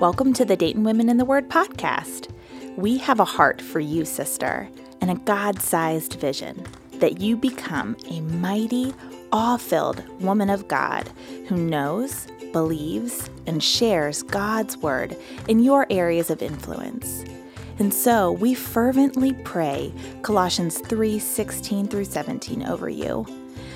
Welcome to the Dayton Women in the Word podcast. We have a heart for you, sister, and a God sized vision that you become a mighty, awe filled woman of God who knows, believes, and shares God's word in your areas of influence. And so we fervently pray Colossians 3 16 through 17 over you.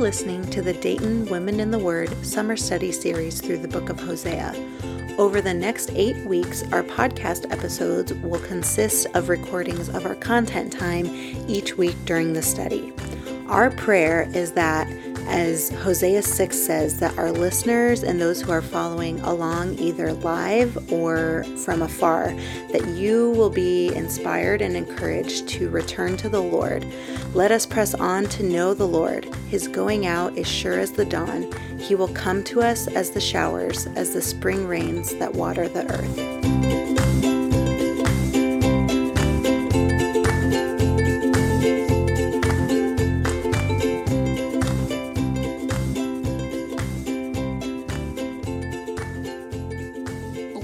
Listening to the Dayton Women in the Word Summer Study Series through the book of Hosea. Over the next eight weeks, our podcast episodes will consist of recordings of our content time each week during the study. Our prayer is that as Hosea 6 says, that our listeners and those who are following along either live or from afar, that you will be inspired and encouraged to return to the Lord. Let us press on to know the Lord. His going out is sure as the dawn. He will come to us as the showers, as the spring rains that water the earth.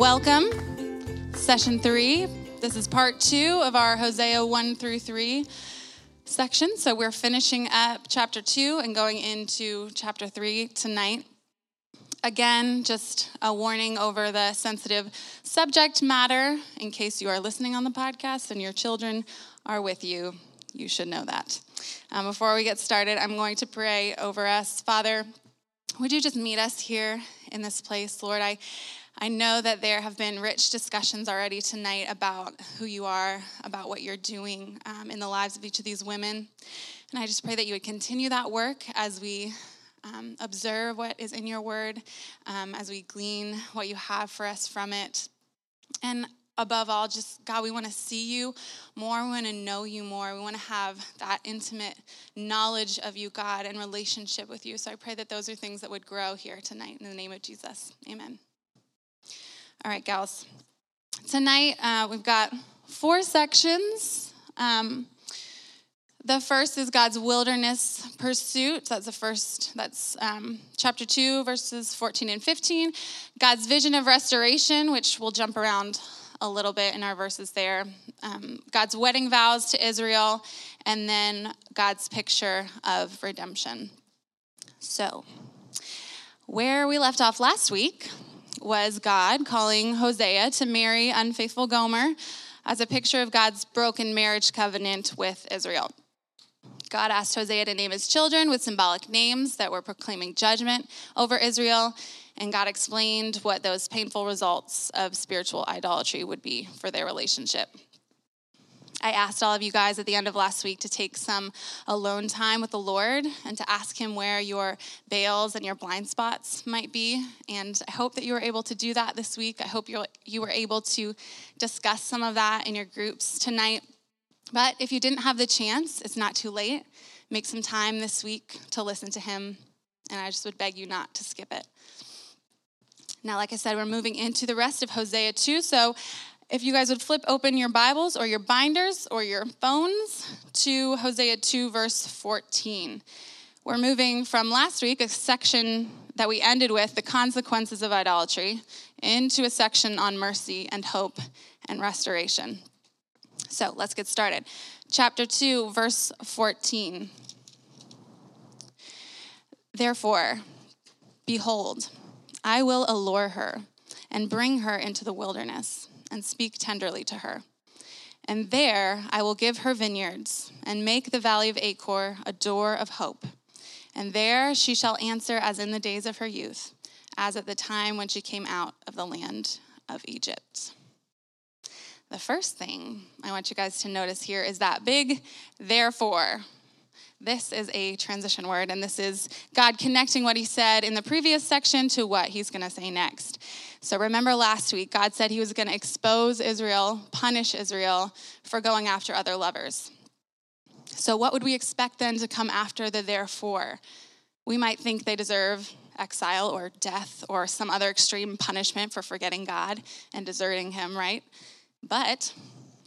Welcome, session three. This is part two of our Hosea 1 through 3 section. So we're finishing up chapter two and going into chapter three tonight. Again, just a warning over the sensitive subject matter in case you are listening on the podcast and your children are with you. You should know that. Um, before we get started, I'm going to pray over us. Father, would you just meet us here in this place, Lord? I I know that there have been rich discussions already tonight about who you are, about what you're doing um, in the lives of each of these women. And I just pray that you would continue that work as we um, observe what is in your word, um, as we glean what you have for us from it. And above all, just God, we want to see you more. We want to know you more. We want to have that intimate knowledge of you, God, and relationship with you. So I pray that those are things that would grow here tonight in the name of Jesus. Amen. All right, gals. Tonight uh, we've got four sections. Um, the first is God's wilderness pursuit. That's the first, that's um, chapter 2, verses 14 and 15. God's vision of restoration, which we'll jump around a little bit in our verses there. Um, God's wedding vows to Israel, and then God's picture of redemption. So, where we left off last week, was God calling Hosea to marry unfaithful Gomer as a picture of God's broken marriage covenant with Israel. God asked Hosea to name his children with symbolic names that were proclaiming judgment over Israel, and God explained what those painful results of spiritual idolatry would be for their relationship. I asked all of you guys at the end of last week to take some alone time with the Lord and to ask Him where your Baals and your blind spots might be. And I hope that you were able to do that this week. I hope you you were able to discuss some of that in your groups tonight. But if you didn't have the chance, it's not too late. Make some time this week to listen to Him. And I just would beg you not to skip it. Now, like I said, we're moving into the rest of Hosea 2. So if you guys would flip open your Bibles or your binders or your phones to Hosea 2, verse 14. We're moving from last week, a section that we ended with, the consequences of idolatry, into a section on mercy and hope and restoration. So let's get started. Chapter 2, verse 14. Therefore, behold, I will allure her and bring her into the wilderness and speak tenderly to her. And there I will give her vineyards and make the valley of Achor a door of hope. And there she shall answer as in the days of her youth, as at the time when she came out of the land of Egypt. The first thing I want you guys to notice here is that big therefore. This is a transition word, and this is God connecting what he said in the previous section to what he's going to say next. So remember last week, God said he was going to expose Israel, punish Israel for going after other lovers. So, what would we expect then to come after the therefore? We might think they deserve exile or death or some other extreme punishment for forgetting God and deserting him, right? But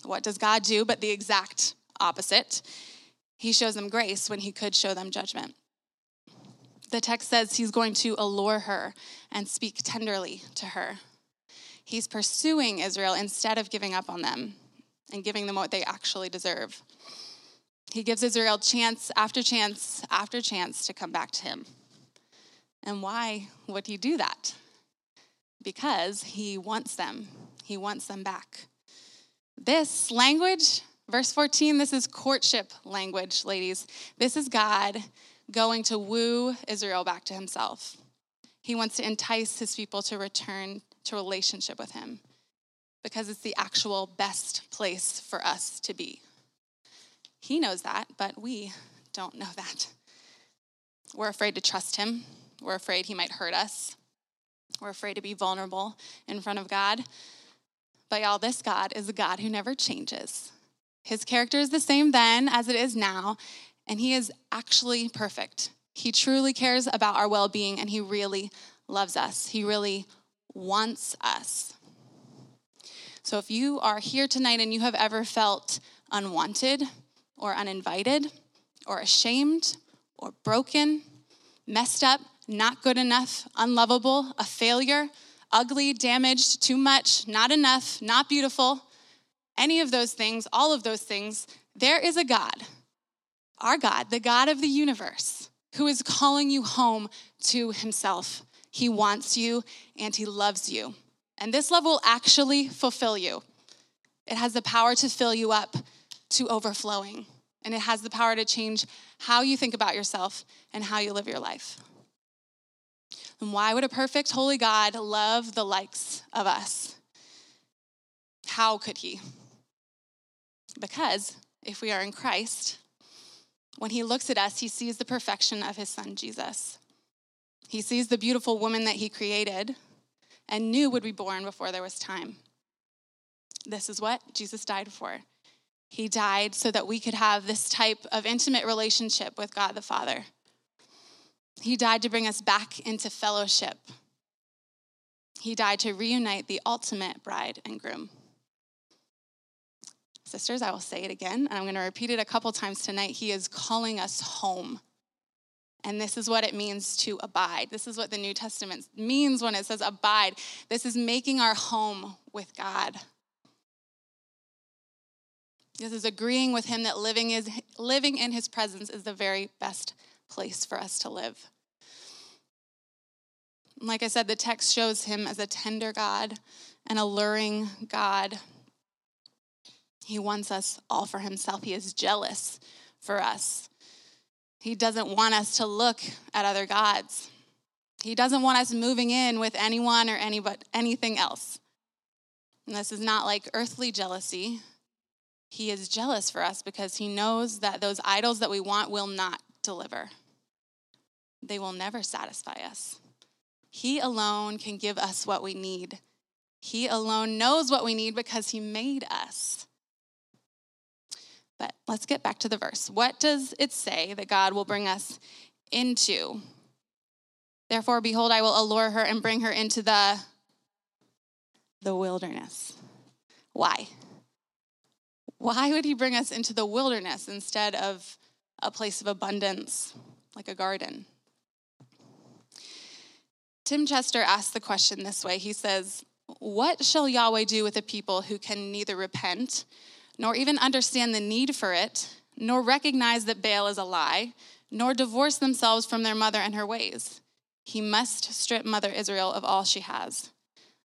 what does God do but the exact opposite? He shows them grace when he could show them judgment. The text says he's going to allure her and speak tenderly to her. He's pursuing Israel instead of giving up on them and giving them what they actually deserve. He gives Israel chance after chance after chance to come back to him. And why would he do that? Because he wants them. He wants them back. This language, verse 14, this is courtship language, ladies. This is God going to woo Israel back to himself. He wants to entice his people to return to relationship with him because it's the actual best place for us to be. He knows that, but we don't know that. We're afraid to trust him. We're afraid he might hurt us. We're afraid to be vulnerable in front of God. But y'all, this God is a God who never changes. His character is the same then as it is now, and he is actually perfect. He truly cares about our well being, and he really loves us. He really wants us. So if you are here tonight and you have ever felt unwanted or uninvited or ashamed or broken, messed up, not good enough, unlovable, a failure, ugly, damaged, too much, not enough, not beautiful, any of those things, all of those things, there is a God, our God, the God of the universe, who is calling you home to himself. He wants you and he loves you. And this love will actually fulfill you. It has the power to fill you up to overflowing, and it has the power to change how you think about yourself and how you live your life. And why would a perfect, holy God love the likes of us? How could he? Because if we are in Christ, when he looks at us, he sees the perfection of his son, Jesus. He sees the beautiful woman that he created and knew would be born before there was time. This is what Jesus died for. He died so that we could have this type of intimate relationship with God the Father. He died to bring us back into fellowship. He died to reunite the ultimate bride and groom. Sisters, I will say it again, and I'm going to repeat it a couple times tonight. He is calling us home. And this is what it means to abide. This is what the New Testament means when it says abide. This is making our home with God. This is agreeing with Him that living, is, living in His presence is the very best place for us to live. Like I said, the text shows him as a tender God, an alluring God. He wants us all for himself. He is jealous for us. He doesn't want us to look at other gods. He doesn't want us moving in with anyone or any, but anything else. And this is not like earthly jealousy. He is jealous for us because he knows that those idols that we want will not deliver they will never satisfy us. He alone can give us what we need. He alone knows what we need because He made us. But let's get back to the verse. What does it say that God will bring us into? Therefore, behold, I will allure her and bring her into the, the wilderness. Why? Why would he bring us into the wilderness instead of a place of abundance like a garden? Tim Chester asked the question this way He says, What shall Yahweh do with a people who can neither repent, nor even understand the need for it, nor recognize that Baal is a lie, nor divorce themselves from their mother and her ways? He must strip Mother Israel of all she has.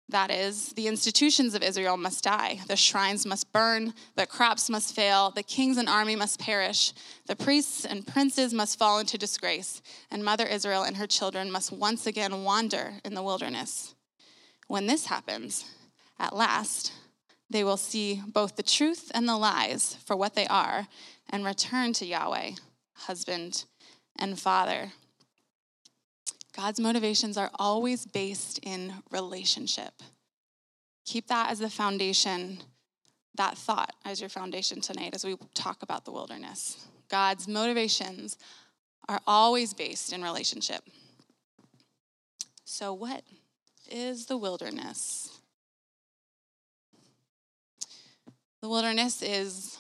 That is, the institutions of Israel must die, the shrines must burn, the crops must fail, the kings and army must perish, the priests and princes must fall into disgrace, and Mother Israel and her children must once again wander in the wilderness. When this happens, at last, they will see both the truth and the lies for what they are and return to Yahweh, husband, and father. God's motivations are always based in relationship. Keep that as the foundation, that thought as your foundation tonight as we talk about the wilderness. God's motivations are always based in relationship. So, what is the wilderness? The wilderness is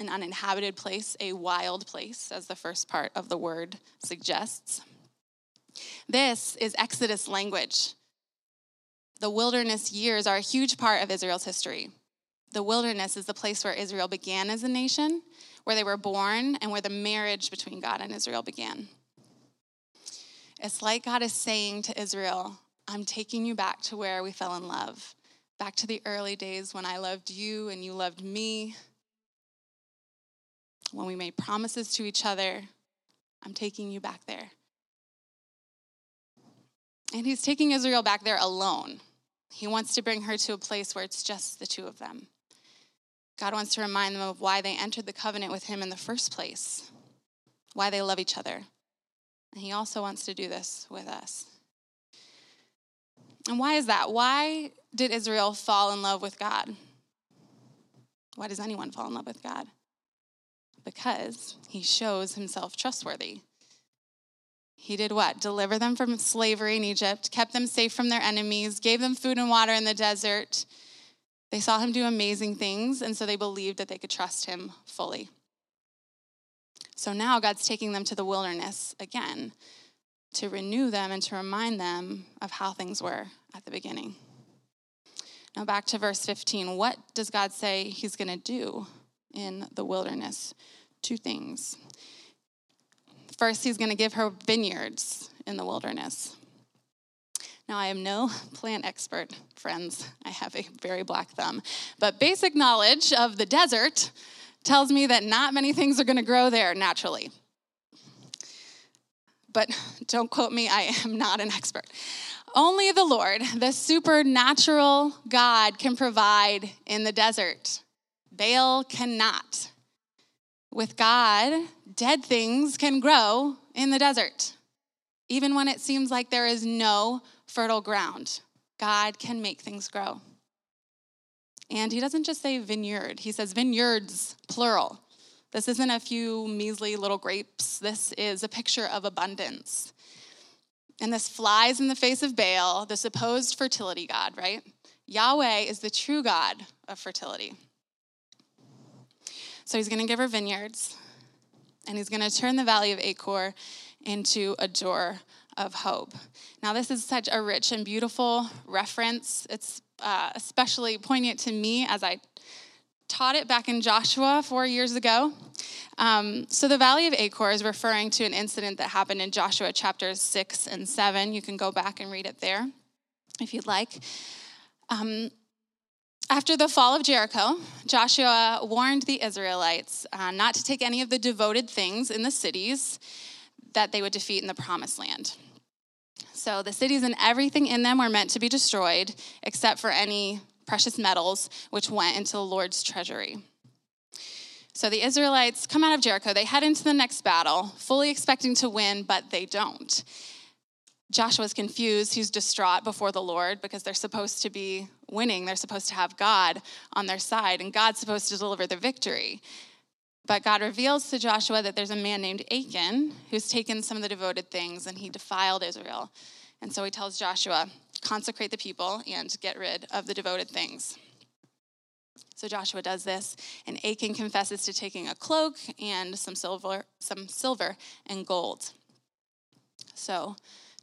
an uninhabited place, a wild place, as the first part of the word suggests. This is Exodus language. The wilderness years are a huge part of Israel's history. The wilderness is the place where Israel began as a nation, where they were born, and where the marriage between God and Israel began. It's like God is saying to Israel, I'm taking you back to where we fell in love, back to the early days when I loved you and you loved me, when we made promises to each other. I'm taking you back there. And he's taking Israel back there alone. He wants to bring her to a place where it's just the two of them. God wants to remind them of why they entered the covenant with him in the first place, why they love each other. And he also wants to do this with us. And why is that? Why did Israel fall in love with God? Why does anyone fall in love with God? Because he shows himself trustworthy. He did what? Deliver them from slavery in Egypt, kept them safe from their enemies, gave them food and water in the desert. They saw him do amazing things, and so they believed that they could trust him fully. So now God's taking them to the wilderness again to renew them and to remind them of how things were at the beginning. Now, back to verse 15. What does God say he's going to do in the wilderness? Two things. First, he's going to give her vineyards in the wilderness. Now, I am no plant expert, friends. I have a very black thumb. But basic knowledge of the desert tells me that not many things are going to grow there naturally. But don't quote me, I am not an expert. Only the Lord, the supernatural God, can provide in the desert. Baal cannot. With God, dead things can grow in the desert. Even when it seems like there is no fertile ground, God can make things grow. And he doesn't just say vineyard, he says vineyards, plural. This isn't a few measly little grapes, this is a picture of abundance. And this flies in the face of Baal, the supposed fertility god, right? Yahweh is the true God of fertility. So he's going to give her vineyards, and he's going to turn the valley of Achor into a door of hope. Now, this is such a rich and beautiful reference. It's uh, especially poignant to me as I taught it back in Joshua four years ago. Um, so, the Valley of Achor is referring to an incident that happened in Joshua chapters six and seven. You can go back and read it there if you'd like. Um, after the fall of Jericho, Joshua warned the Israelites uh, not to take any of the devoted things in the cities that they would defeat in the promised land. So the cities and everything in them were meant to be destroyed, except for any precious metals which went into the Lord's treasury. So the Israelites come out of Jericho, they head into the next battle, fully expecting to win, but they don't. Joshua's confused. He's distraught before the Lord because they're supposed to be winning. They're supposed to have God on their side, and God's supposed to deliver the victory. But God reveals to Joshua that there's a man named Achan who's taken some of the devoted things and he defiled Israel. And so he tells Joshua, consecrate the people and get rid of the devoted things. So Joshua does this, and Achan confesses to taking a cloak and some silver, some silver and gold. So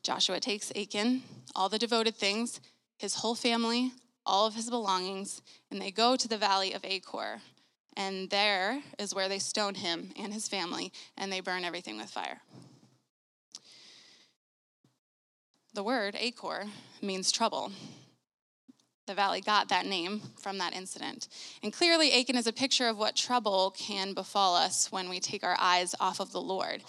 Joshua takes Achan, all the devoted things, his whole family, all of his belongings, and they go to the valley of Achor. And there is where they stone him and his family, and they burn everything with fire. The word Achor means trouble. The valley got that name from that incident. And clearly, Achan is a picture of what trouble can befall us when we take our eyes off of the Lord.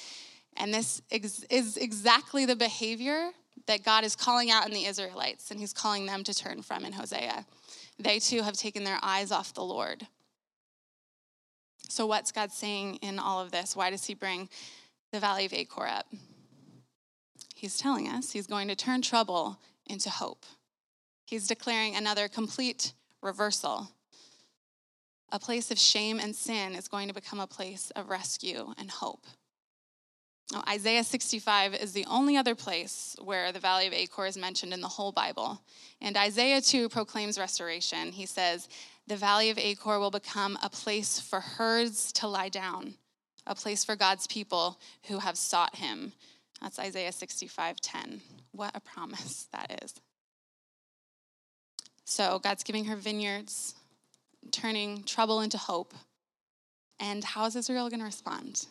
And this is exactly the behavior that God is calling out in the Israelites, and He's calling them to turn from in Hosea. They too have taken their eyes off the Lord. So, what's God saying in all of this? Why does He bring the Valley of Achor up? He's telling us He's going to turn trouble into hope. He's declaring another complete reversal. A place of shame and sin is going to become a place of rescue and hope. Now, Isaiah 65 is the only other place where the Valley of Achor is mentioned in the whole Bible. And Isaiah 2 proclaims restoration. He says, The Valley of Achor will become a place for herds to lie down, a place for God's people who have sought him. That's Isaiah 65 10. What a promise that is. So, God's giving her vineyards, turning trouble into hope. And how is Israel going to respond?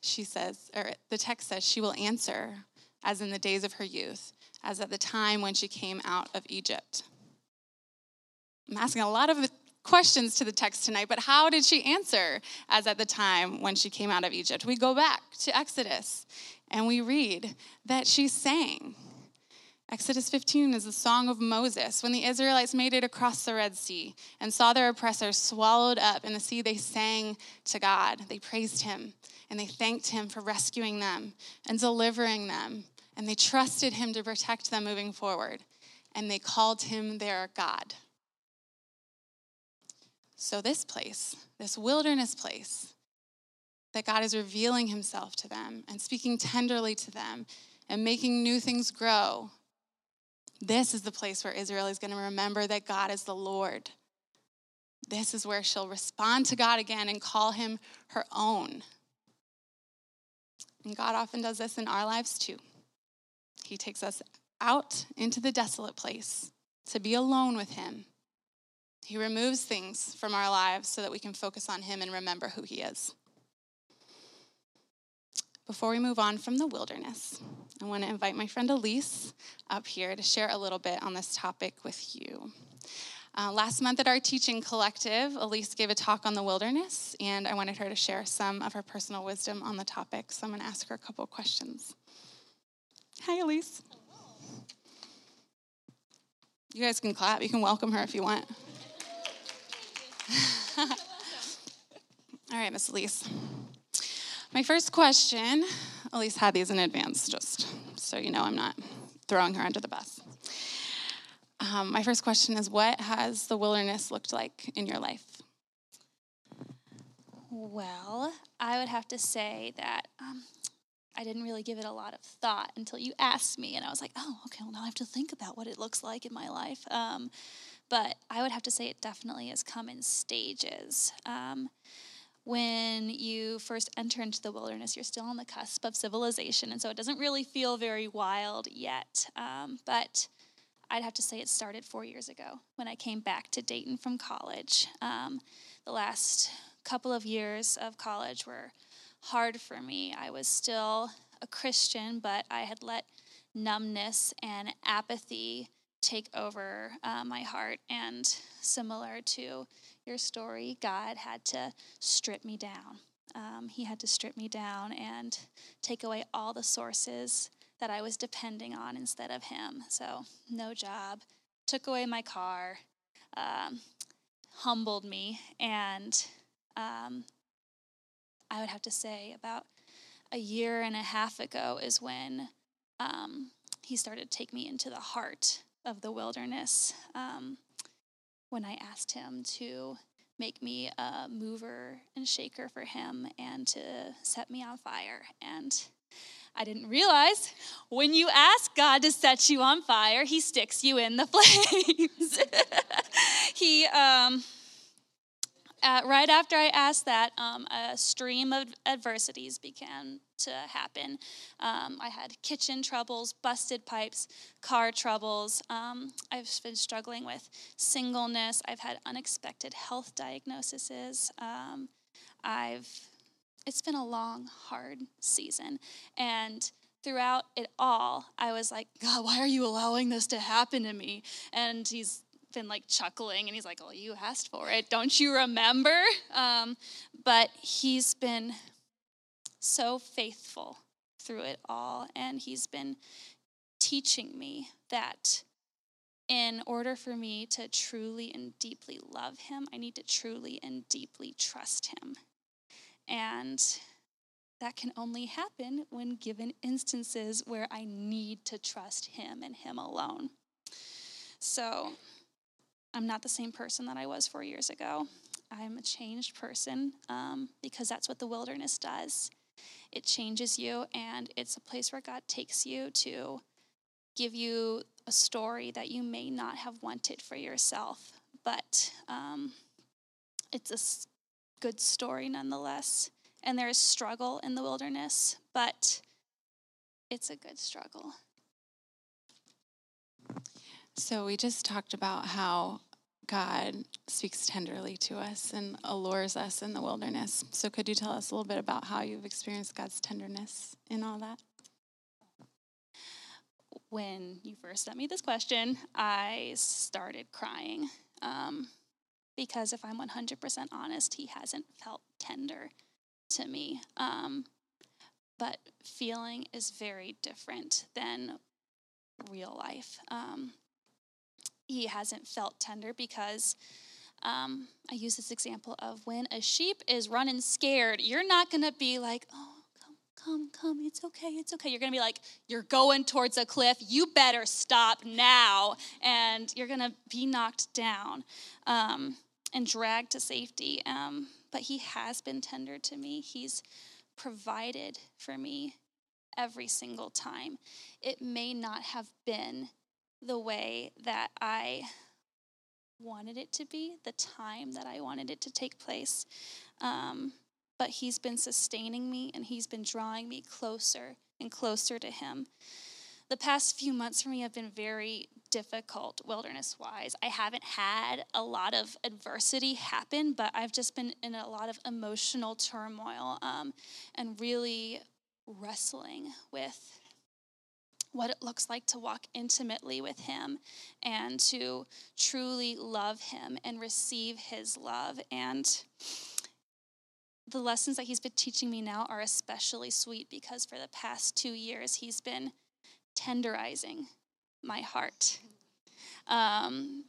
She says, or the text says, she will answer as in the days of her youth, as at the time when she came out of Egypt. I'm asking a lot of questions to the text tonight, but how did she answer as at the time when she came out of Egypt? We go back to Exodus and we read that she sang. Exodus 15 is the song of Moses. When the Israelites made it across the Red Sea and saw their oppressors swallowed up in the sea, they sang to God. They praised him and they thanked him for rescuing them and delivering them. And they trusted him to protect them moving forward. And they called him their God. So, this place, this wilderness place, that God is revealing himself to them and speaking tenderly to them and making new things grow this is the place where Israel is going to remember that God is the Lord. This is where she'll respond to God again and call him her own. And God often does this in our lives too. He takes us out into the desolate place to be alone with him. He removes things from our lives so that we can focus on him and remember who he is. Before we move on from the wilderness, I want to invite my friend Elise up here to share a little bit on this topic with you. Uh, last month at our teaching collective, Elise gave a talk on the wilderness, and I wanted her to share some of her personal wisdom on the topic. So I'm going to ask her a couple questions. Hi, Elise. You guys can clap. You can welcome her if you want. All right, Miss Elise. My first question, Elise had these in advance, just so you know I'm not throwing her under the bus. Um, my first question is What has the wilderness looked like in your life? Well, I would have to say that um, I didn't really give it a lot of thought until you asked me, and I was like, oh, okay, well, now I have to think about what it looks like in my life. Um, but I would have to say it definitely has come in stages. Um, when you first enter into the wilderness, you're still on the cusp of civilization, and so it doesn't really feel very wild yet. Um, but I'd have to say it started four years ago when I came back to Dayton from college. Um, the last couple of years of college were hard for me. I was still a Christian, but I had let numbness and apathy take over uh, my heart, and similar to your story, God had to strip me down. Um, he had to strip me down and take away all the sources that I was depending on instead of Him. So, no job, took away my car, um, humbled me, and um, I would have to say about a year and a half ago is when um, He started to take me into the heart of the wilderness. Um, when I asked him to make me a mover and shaker for him and to set me on fire. And I didn't realize when you ask God to set you on fire, He sticks you in the flames. he, um, uh, right after I asked that, um, a stream of adversities began to happen. Um, I had kitchen troubles, busted pipes, car troubles. Um, I've been struggling with singleness. I've had unexpected health diagnoses. Um, I've it's been a long, hard season, and throughout it all, I was like, God, why are you allowing this to happen to me? And He's been like chuckling and he's like, Oh, you asked for it. Don't you remember? Um, but he's been so faithful through it all. And he's been teaching me that in order for me to truly and deeply love him, I need to truly and deeply trust him. And that can only happen when given instances where I need to trust him and him alone. So I'm not the same person that I was four years ago. I'm a changed person um, because that's what the wilderness does. It changes you, and it's a place where God takes you to give you a story that you may not have wanted for yourself, but um, it's a good story nonetheless. And there is struggle in the wilderness, but it's a good struggle. So, we just talked about how God speaks tenderly to us and allures us in the wilderness. So, could you tell us a little bit about how you've experienced God's tenderness in all that? When you first sent me this question, I started crying um, because if I'm 100% honest, He hasn't felt tender to me. Um, but feeling is very different than real life. Um, he hasn't felt tender because um, I use this example of when a sheep is running scared, you're not going to be like, oh, come, come, come, it's okay, it's okay. You're going to be like, you're going towards a cliff, you better stop now, and you're going to be knocked down um, and dragged to safety. Um, but He has been tender to me, He's provided for me every single time. It may not have been the way that I wanted it to be, the time that I wanted it to take place. Um, but He's been sustaining me and He's been drawing me closer and closer to Him. The past few months for me have been very difficult wilderness wise. I haven't had a lot of adversity happen, but I've just been in a lot of emotional turmoil um, and really wrestling with what it looks like to walk intimately with Him and to truly love Him and receive His love. And the lessons that He's been teaching me now are especially sweet because for the past two years, He's been tenderizing my heart. Um,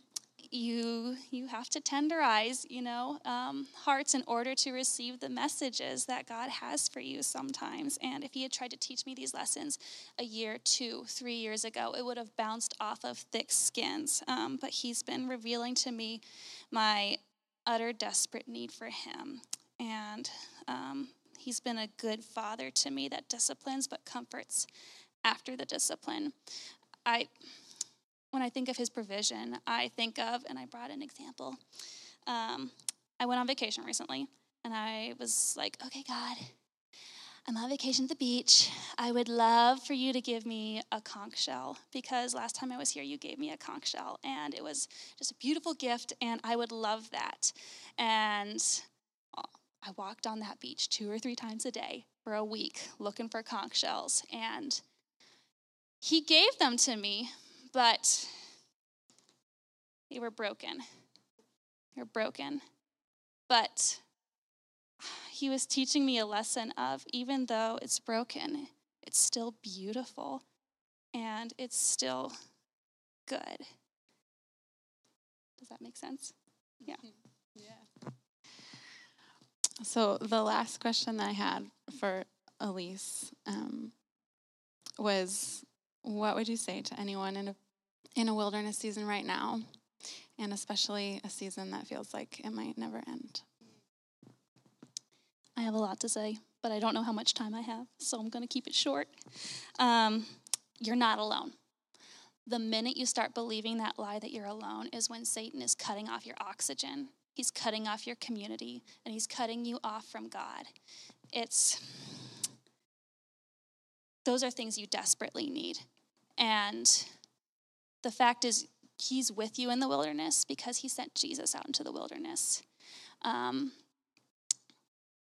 you you have to tenderize you know um, hearts in order to receive the messages that god has for you sometimes. And if he had tried to teach me these lessons a year two three years ago it would have bounced off of thick skins. Um, but he's been revealing to me my utter desperate need for him. And um, he's been a good father to me that disciplines but comforts after the discipline. I when I think of his provision, I think of, and I brought an example. Um, I went on vacation recently, and I was like, okay, God, I'm on vacation at the beach. I would love for you to give me a conch shell because last time I was here, you gave me a conch shell, and it was just a beautiful gift, and I would love that. And uh, I walked on that beach two or three times a day for a week looking for conch shells, and he gave them to me but they were broken. They were broken. But he was teaching me a lesson of even though it's broken, it's still beautiful and it's still good. Does that make sense? Yeah. Yeah. So the last question that I had for Elise um, was, what would you say to anyone in a in a wilderness season right now, and especially a season that feels like it might never end. I have a lot to say, but I don't know how much time I have, so I'm going to keep it short. Um, you're not alone. The minute you start believing that lie that you're alone is when Satan is cutting off your oxygen. He's cutting off your community and he's cutting you off from God. It's those are things you desperately need. And the fact is, He's with you in the wilderness because He sent Jesus out into the wilderness. Um,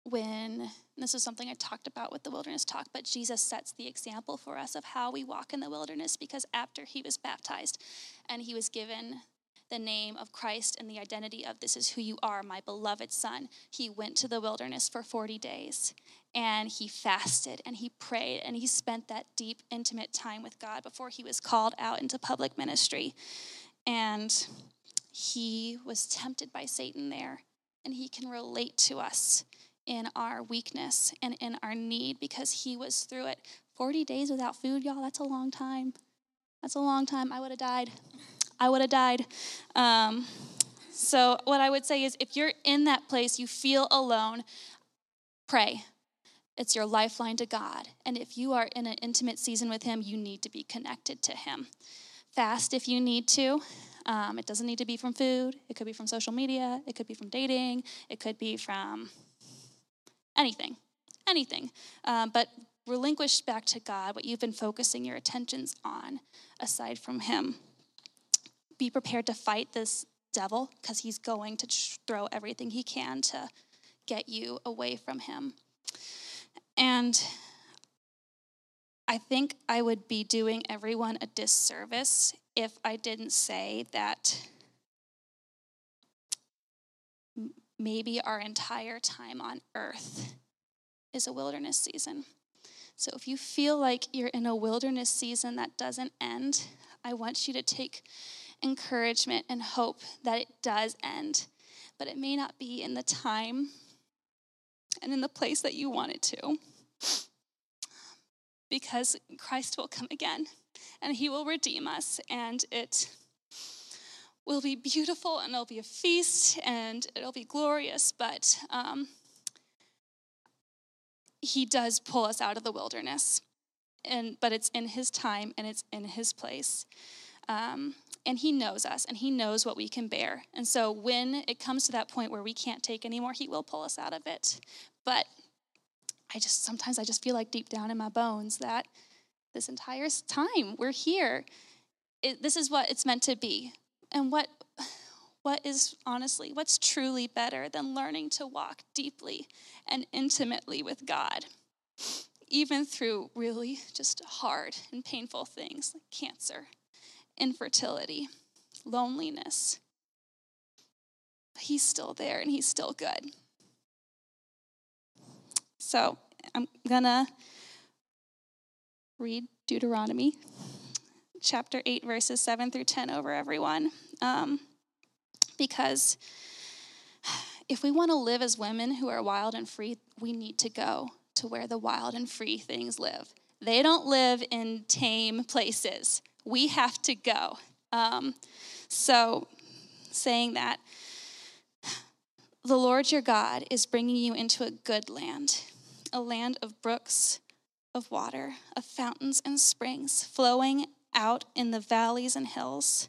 when this is something I talked about with the wilderness talk, but Jesus sets the example for us of how we walk in the wilderness because after he was baptized and he was given the name of Christ and the identity of this is who you are, my beloved son, he went to the wilderness for 40 days and he fasted and he prayed and he spent that deep, intimate time with God before he was called out into public ministry. And he was tempted by Satan there, and he can relate to us in our weakness and in our need because he was through it. 40 days without food, y'all, that's a long time. That's a long time. I would have died. I would have died. Um, so, what I would say is if you're in that place, you feel alone, pray. It's your lifeline to God. And if you are in an intimate season with Him, you need to be connected to Him. Fast if you need to. Um, it doesn't need to be from food, it could be from social media, it could be from dating, it could be from anything, anything. Um, but relinquish back to God what you've been focusing your attentions on aside from Him. Be prepared to fight this devil because he's going to throw everything he can to get you away from him. And I think I would be doing everyone a disservice if I didn't say that maybe our entire time on earth is a wilderness season. So if you feel like you're in a wilderness season that doesn't end, I want you to take encouragement and hope that it does end. But it may not be in the time and in the place that you want it to. Because Christ will come again and he will redeem us and it will be beautiful and it'll be a feast and it'll be glorious, but um, he does pull us out of the wilderness. And, but it's in his time and it's in his place. Um, and he knows us and he knows what we can bear. And so when it comes to that point where we can't take anymore, he will pull us out of it. But I just sometimes I just feel like deep down in my bones that this entire time we're here, it, this is what it's meant to be. And what what is honestly what's truly better than learning to walk deeply and intimately with God? Even through really just hard and painful things like cancer infertility, loneliness. He's still there and he's still good. So I'm going to read Deuteronomy chapter 8, verses 7 through 10 over everyone. Um, because if we want to live as women who are wild and free, we need to go to where the wild and free things live. They don't live in tame places we have to go. Um, so, saying that, the Lord your God is bringing you into a good land, a land of brooks of water, of fountains and springs flowing out in the valleys and hills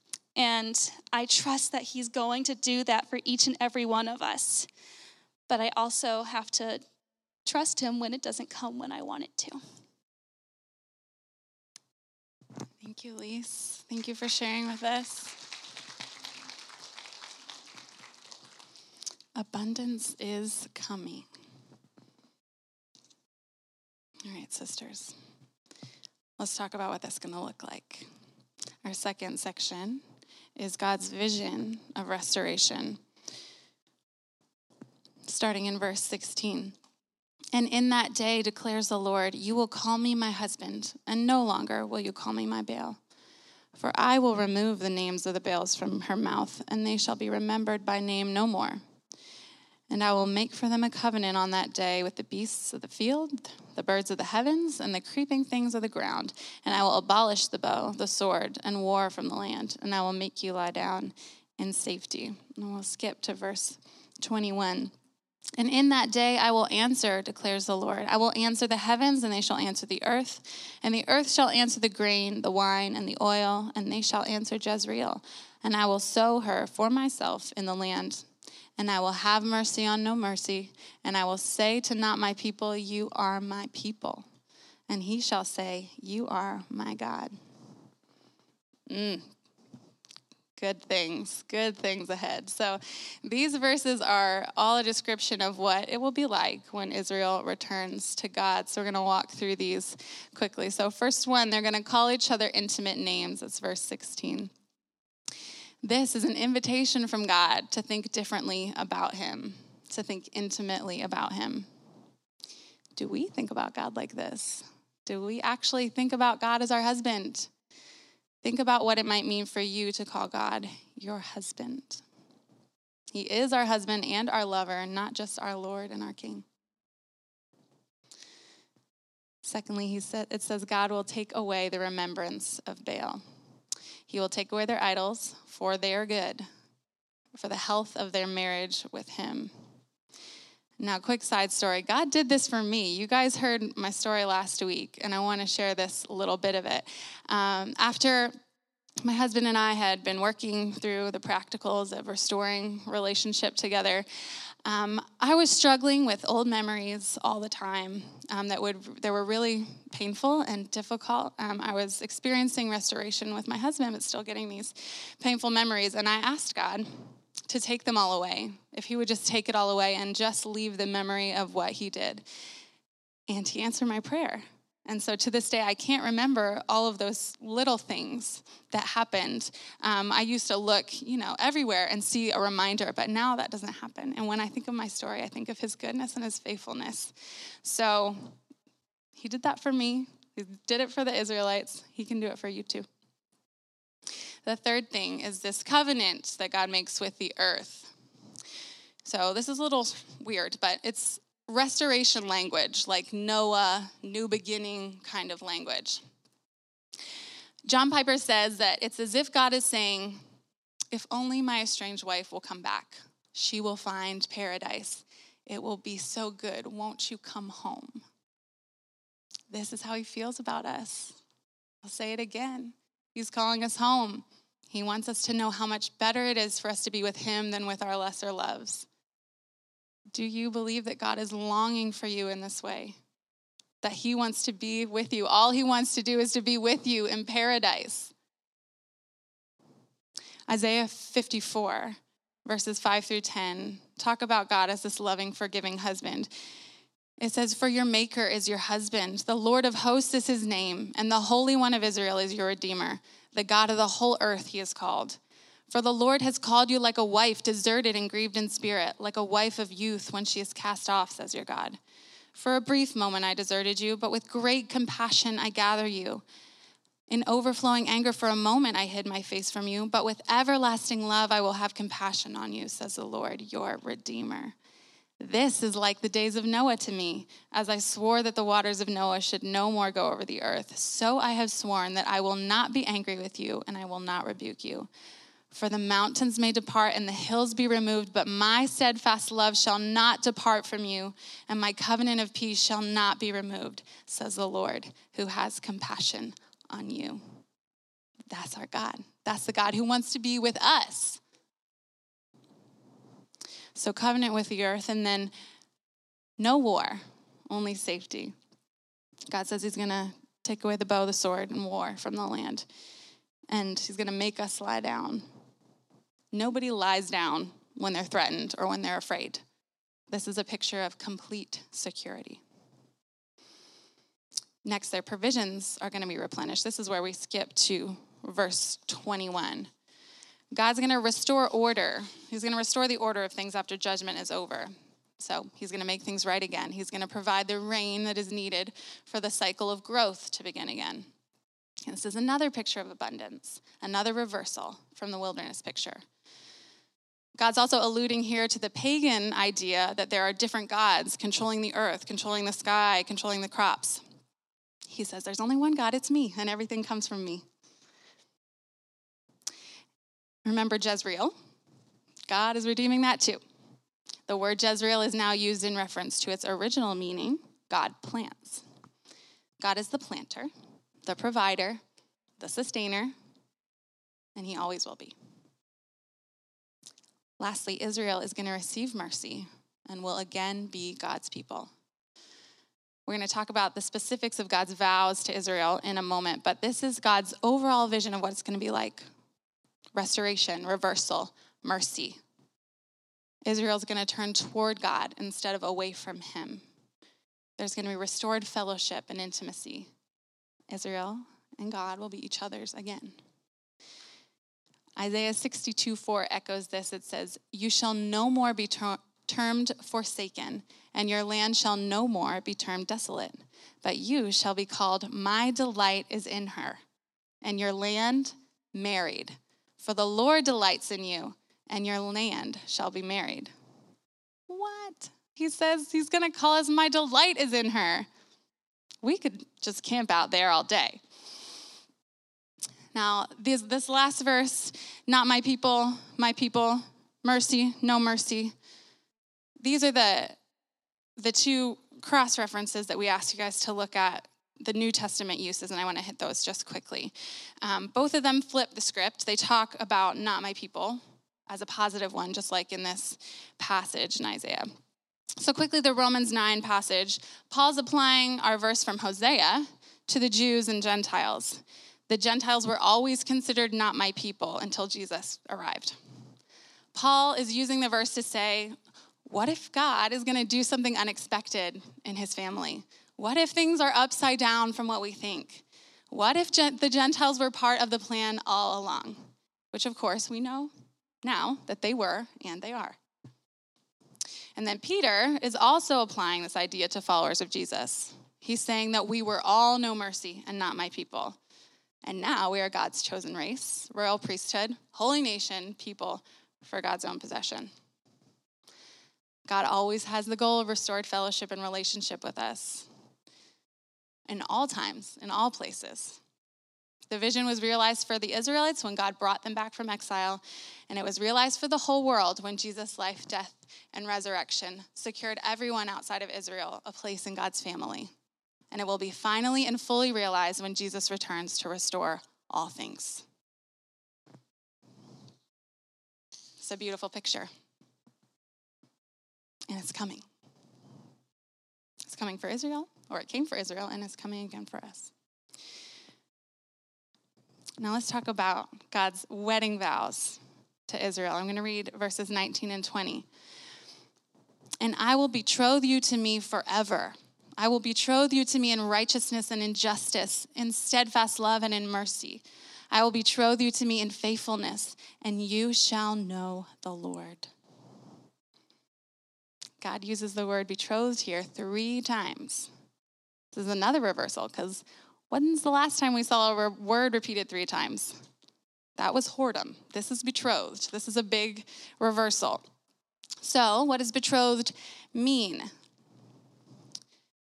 And I trust that He's going to do that for each and every one of us. But I also have to trust Him when it doesn't come when I want it to. Thank you, Lise. Thank you for sharing with us. Abundance is coming. All right, sisters. Let's talk about what that's going to look like. Our second section is God's vision of restoration. Starting in verse 16. And in that day, declares the Lord, you will call me my husband, and no longer will you call me my Baal. For I will remove the names of the Baals from her mouth, and they shall be remembered by name no more. And I will make for them a covenant on that day with the beasts of the field, the birds of the heavens, and the creeping things of the ground. And I will abolish the bow, the sword, and war from the land. And I will make you lie down in safety. And we'll skip to verse 21. And in that day I will answer, declares the Lord. I will answer the heavens, and they shall answer the earth. And the earth shall answer the grain, the wine, and the oil, and they shall answer Jezreel. And I will sow her for myself in the land and I will have mercy on no mercy, and I will say to not my people, You are my people. And he shall say, You are my God. Mm. good things, good things ahead. So these verses are all a description of what it will be like when Israel returns to God. So we're going to walk through these quickly. So, first one, they're going to call each other intimate names. It's verse 16. This is an invitation from God to think differently about Him, to think intimately about Him. Do we think about God like this? Do we actually think about God as our husband? Think about what it might mean for you to call God your husband. He is our husband and our lover, not just our Lord and our King. Secondly, he said, it says God will take away the remembrance of Baal. He will take away their idols, for they are good, for the health of their marriage with him. Now, quick side story God did this for me. You guys heard my story last week, and I want to share this little bit of it. Um, after my husband and I had been working through the practicals of restoring relationship together. Um, I was struggling with old memories all the time um, that would that were really painful and difficult. Um, I was experiencing restoration with my husband, but still getting these painful memories. And I asked God, to take them all away, if he would just take it all away and just leave the memory of what he did. And he answered my prayer. And so to this day, I can't remember all of those little things that happened. Um, I used to look, you know, everywhere and see a reminder, but now that doesn't happen. And when I think of my story, I think of his goodness and his faithfulness. So he did that for me. He did it for the Israelites. He can do it for you too. The third thing is this covenant that God makes with the earth. So this is a little weird, but it's restoration language, like Noah, new beginning kind of language. John Piper says that it's as if God is saying, If only my estranged wife will come back, she will find paradise. It will be so good. Won't you come home? This is how he feels about us. I'll say it again. He's calling us home. He wants us to know how much better it is for us to be with Him than with our lesser loves. Do you believe that God is longing for you in this way? That He wants to be with you? All He wants to do is to be with you in paradise. Isaiah 54, verses 5 through 10, talk about God as this loving, forgiving husband. It says, For your maker is your husband, the Lord of hosts is his name, and the Holy One of Israel is your redeemer. The God of the whole earth he is called. For the Lord has called you like a wife deserted and grieved in spirit, like a wife of youth when she is cast off, says your God. For a brief moment I deserted you, but with great compassion I gather you. In overflowing anger for a moment I hid my face from you, but with everlasting love I will have compassion on you, says the Lord, your Redeemer. This is like the days of Noah to me, as I swore that the waters of Noah should no more go over the earth. So I have sworn that I will not be angry with you, and I will not rebuke you. For the mountains may depart and the hills be removed, but my steadfast love shall not depart from you, and my covenant of peace shall not be removed, says the Lord, who has compassion on you. That's our God. That's the God who wants to be with us. So, covenant with the earth, and then no war, only safety. God says He's going to take away the bow, the sword, and war from the land. And He's going to make us lie down. Nobody lies down when they're threatened or when they're afraid. This is a picture of complete security. Next, their provisions are going to be replenished. This is where we skip to verse 21. God's going to restore order. He's going to restore the order of things after judgment is over. So he's going to make things right again. He's going to provide the rain that is needed for the cycle of growth to begin again. And this is another picture of abundance, another reversal from the wilderness picture. God's also alluding here to the pagan idea that there are different gods controlling the earth, controlling the sky, controlling the crops. He says, There's only one God, it's me, and everything comes from me. Remember Jezreel? God is redeeming that too. The word Jezreel is now used in reference to its original meaning God plants. God is the planter, the provider, the sustainer, and he always will be. Lastly, Israel is going to receive mercy and will again be God's people. We're going to talk about the specifics of God's vows to Israel in a moment, but this is God's overall vision of what it's going to be like restoration, reversal, mercy. Israel's going to turn toward God instead of away from him. There's going to be restored fellowship and intimacy. Israel and God will be each other's again. Isaiah 62 4 echoes this. It says, You shall no more be ter- termed forsaken, and your land shall no more be termed desolate, but you shall be called, My delight is in her, and your land married. For the Lord delights in you, and your land shall be married. What? He says he's going to call us, My delight is in her. We could just camp out there all day. Now, this, this last verse, not my people, my people, mercy, no mercy. These are the, the two cross references that we asked you guys to look at the New Testament uses, and I want to hit those just quickly. Um, both of them flip the script. They talk about not my people as a positive one, just like in this passage in Isaiah. So, quickly, the Romans 9 passage, Paul's applying our verse from Hosea to the Jews and Gentiles. The Gentiles were always considered not my people until Jesus arrived. Paul is using the verse to say, what if God is going to do something unexpected in his family? What if things are upside down from what we think? What if the Gentiles were part of the plan all along? Which, of course, we know now that they were and they are. And then Peter is also applying this idea to followers of Jesus. He's saying that we were all no mercy and not my people. And now we are God's chosen race, royal priesthood, holy nation, people for God's own possession. God always has the goal of restored fellowship and relationship with us in all times, in all places. The vision was realized for the Israelites when God brought them back from exile, and it was realized for the whole world when Jesus' life, death, and resurrection secured everyone outside of Israel a place in God's family and it will be finally and fully realized when Jesus returns to restore all things. It's a beautiful picture. And it's coming. It's coming for Israel, or it came for Israel, and it's coming again for us. Now let's talk about God's wedding vows to Israel. I'm going to read verses 19 and 20. And I will betroth you to me forever I will betroth you to me in righteousness and in justice, in steadfast love and in mercy. I will betroth you to me in faithfulness, and you shall know the Lord. God uses the word betrothed here three times. This is another reversal because when's the last time we saw a word repeated three times? That was whoredom. This is betrothed. This is a big reversal. So, what does betrothed mean?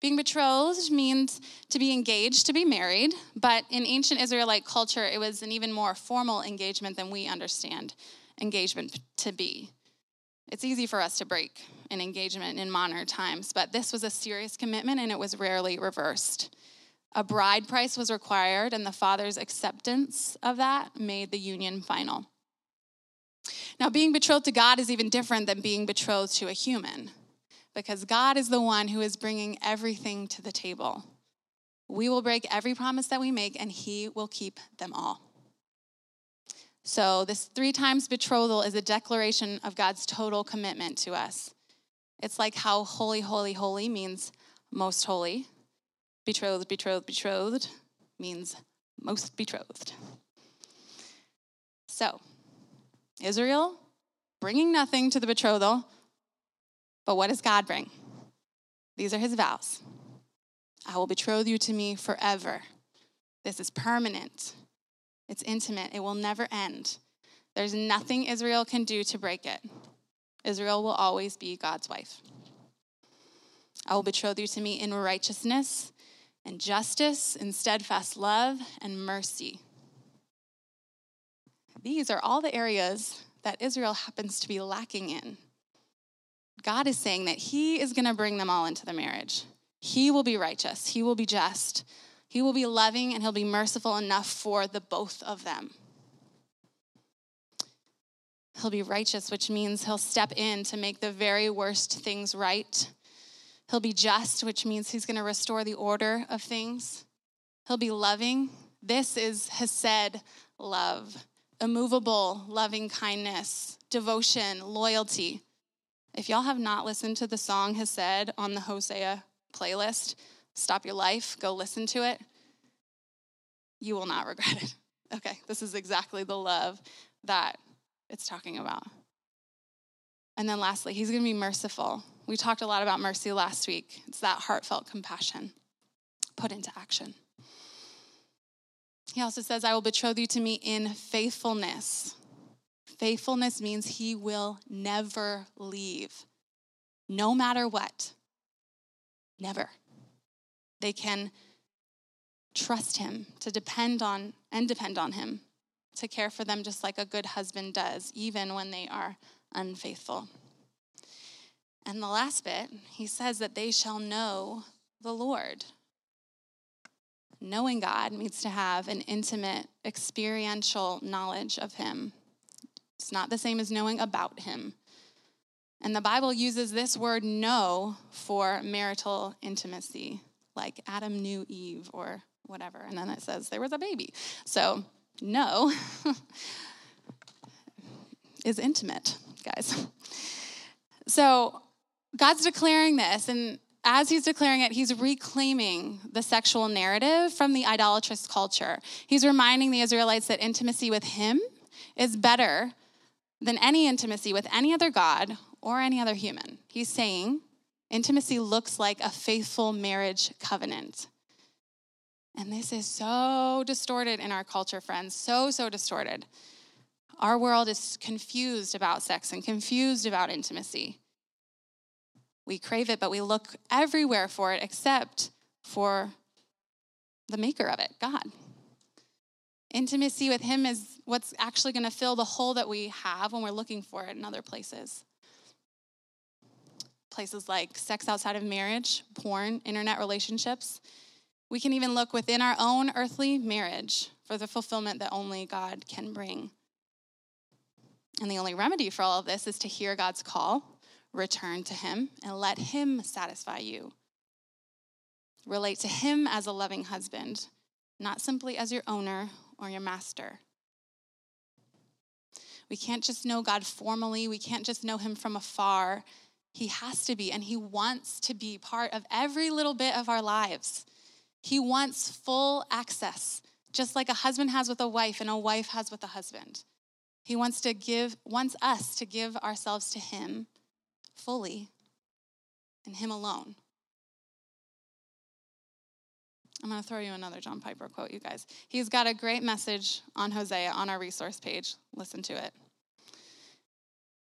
Being betrothed means to be engaged, to be married, but in ancient Israelite culture, it was an even more formal engagement than we understand engagement to be. It's easy for us to break an engagement in modern times, but this was a serious commitment and it was rarely reversed. A bride price was required, and the father's acceptance of that made the union final. Now, being betrothed to God is even different than being betrothed to a human because God is the one who is bringing everything to the table. We will break every promise that we make, and He will keep them all. So, this three times betrothal is a declaration of God's total commitment to us. It's like how holy, holy, holy means most holy. Betrothed, betrothed, betrothed means most betrothed. So, Israel bringing nothing to the betrothal, but what does God bring? These are his vows. I will betroth you to me forever. This is permanent, it's intimate, it will never end. There's nothing Israel can do to break it. Israel will always be God's wife. I will betroth you to me in righteousness and justice, in steadfast love and mercy. These are all the areas that Israel happens to be lacking in. God is saying that He is going to bring them all into the marriage. He will be righteous, He will be just, He will be loving, and He'll be merciful enough for the both of them. He'll be righteous, which means He'll step in to make the very worst things right. He'll be just, which means He's going to restore the order of things. He'll be loving. This is Hesed love, immovable loving kindness, devotion, loyalty. If y'all have not listened to the song Hesed on the Hosea playlist, stop your life, go listen to it. You will not regret it. Okay, this is exactly the love that it's talking about. And then lastly, he's going to be merciful. We talked a lot about mercy last week. It's that heartfelt compassion put into action. He also says, I will betroth you to me in faithfulness. Faithfulness means he will never leave, no matter what. Never. They can trust him, to depend on and depend on him, to care for them just like a good husband does, even when they are unfaithful. And the last bit, he says that they shall know the Lord. Knowing God means to have an intimate, experiential knowledge of Him. It's not the same as knowing about Him. And the Bible uses this word know for marital intimacy, like Adam knew Eve or whatever. And then it says there was a baby. So, know is intimate, guys. So, God's declaring this, and as he's declaring it, he's reclaiming the sexual narrative from the idolatrous culture. He's reminding the Israelites that intimacy with him is better than any intimacy with any other God or any other human. He's saying intimacy looks like a faithful marriage covenant. And this is so distorted in our culture, friends, so, so distorted. Our world is confused about sex and confused about intimacy. We crave it, but we look everywhere for it except for the maker of it, God. Intimacy with Him is what's actually going to fill the hole that we have when we're looking for it in other places. Places like sex outside of marriage, porn, internet relationships. We can even look within our own earthly marriage for the fulfillment that only God can bring. And the only remedy for all of this is to hear God's call return to Him and let Him satisfy you. Relate to Him as a loving husband, not simply as your owner or your master. We can't just know God formally, we can't just know Him from afar. He has to be, and He wants to be part of every little bit of our lives. He wants full access, just like a husband has with a wife and a wife has with a husband. He wants to give, wants us to give ourselves to Him fully and Him alone. I'm going to throw you another John Piper quote, you guys. He's got a great message on Hosea on our resource page. Listen to it.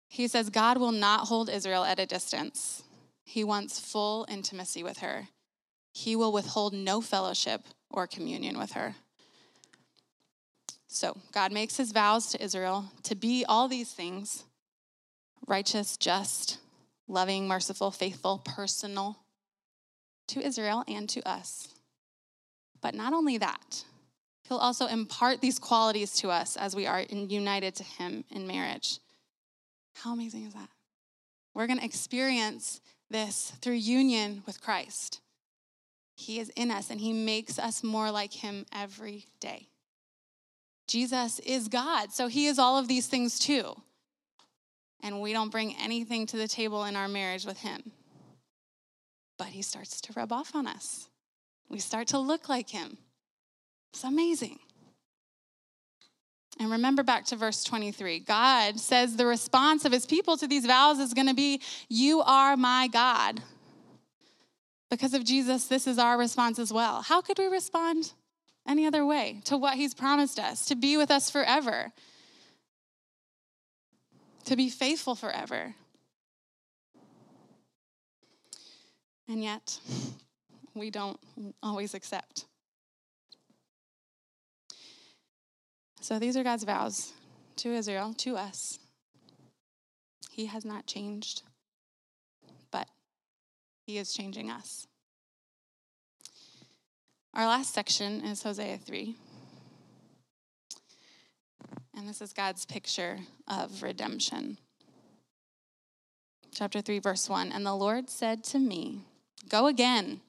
He says, God will not hold Israel at a distance. He wants full intimacy with her. He will withhold no fellowship or communion with her. So, God makes his vows to Israel to be all these things righteous, just, loving, merciful, faithful, personal to Israel and to us. But not only that, He'll also impart these qualities to us as we are united to Him in marriage. How amazing is that? We're going to experience this through union with Christ. He is in us and He makes us more like Him every day. Jesus is God, so He is all of these things too and we don't bring anything to the table in our marriage with him. But he starts to rub off on us. We start to look like him. It's amazing. And remember back to verse 23. God says the response of his people to these vows is going to be, You are my God. Because of Jesus, this is our response as well. How could we respond any other way to what he's promised us, to be with us forever? to be faithful forever. And yet, we don't always accept. So these are God's vows to Israel, to us. He has not changed, but He is changing us. Our last section is Hosea 3. And this is God's picture of redemption. Chapter 3, verse 1 And the Lord said to me, Go again,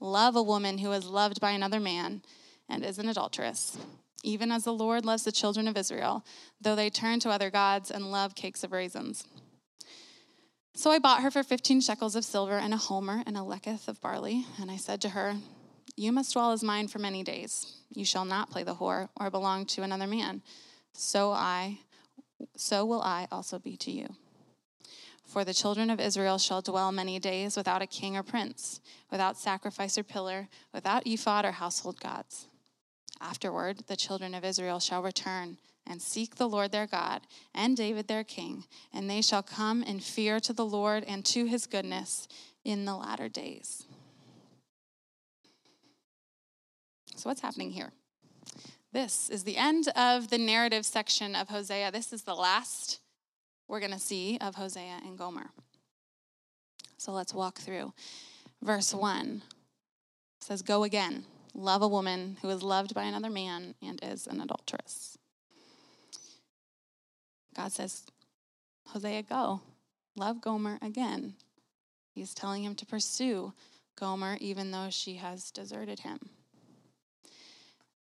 love a woman who is loved by another man and is an adulteress. even as the Lord loves the children of Israel, though they turn to other gods and love cakes of raisins. So I bought her for 15 shekels of silver and a homer and a lethech of barley. And I said to her, You must dwell as mine for many days. You shall not play the whore or belong to another man. So I, so will I also be to you. For the children of Israel shall dwell many days without a king or prince, without sacrifice or pillar, without ephod or household gods. Afterward, the children of Israel shall return and seek the Lord their God and David their king, and they shall come in fear to the Lord and to his goodness in the latter days. So, what's happening here? This is the end of the narrative section of Hosea. This is the last we're going to see of Hosea and Gomer. So, let's walk through. Verse 1 says, Go again, love a woman who is loved by another man and is an adulteress. God says, Hosea, go. Love Gomer again. He's telling him to pursue Gomer even though she has deserted him.